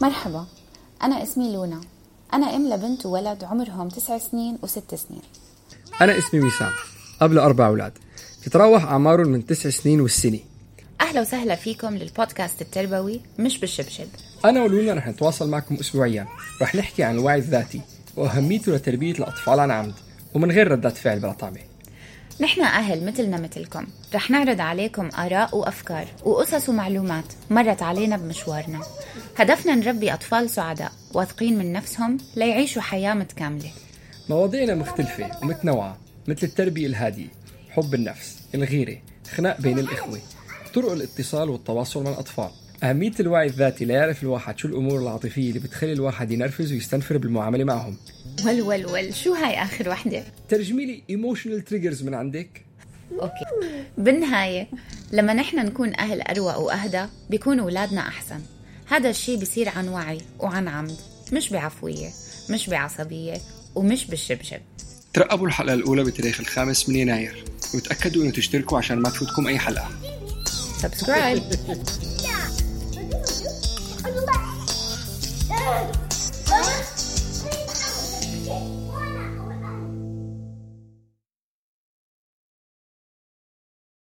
مرحبا. أنا اسمي لونا. أنا أم لبنت وولد عمرهم تسع سنين وست سنين. أنا اسمي وسام. أب لأربع أولاد. تتراوح أعمارهم من تسع سنين والسنة. أهلا وسهلا فيكم للبودكاست التربوي مش بالشبشب. أنا ولونا رح نتواصل معكم أسبوعيا. رح نحكي عن الوعي الذاتي وأهميته لتربية الأطفال عن عمد ومن غير ردات فعل بلا طعمة. نحن أهل مثلنا مثلكم. رح نعرض عليكم آراء وأفكار وقصص ومعلومات مرت علينا بمشوارنا. هدفنا نربي أطفال سعداء واثقين من نفسهم ليعيشوا حياة متكاملة. مواضيعنا مختلفة ومتنوعة مثل التربية الهادية حب النفس الغيرة خناق بين الإخوة طرق الاتصال والتواصل مع الأطفال. أهمية الوعي الذاتي ليعرف الواحد شو الأمور العاطفية اللي بتخلي الواحد ينرفز ويستنفر بالمعاملة معهم. ول ول ول شو هاي آخر وحدة؟ ترجمي لي emotional triggers من عندك. Okay. بالنهاية لما نحن نكون أهل أروق وأهدى بيكونوا أولادنا أحسن. هذا الشيء بيصير عن وعي وعن عمد مش بعفوية مش بعصبية ومش بالشبشب. ترقبوا الحلقة الأولى بتاريخ الخامس من يناير وتأكدوا إنه تشتركوا عشان ما تفوتكم أي حلقة. Subscribe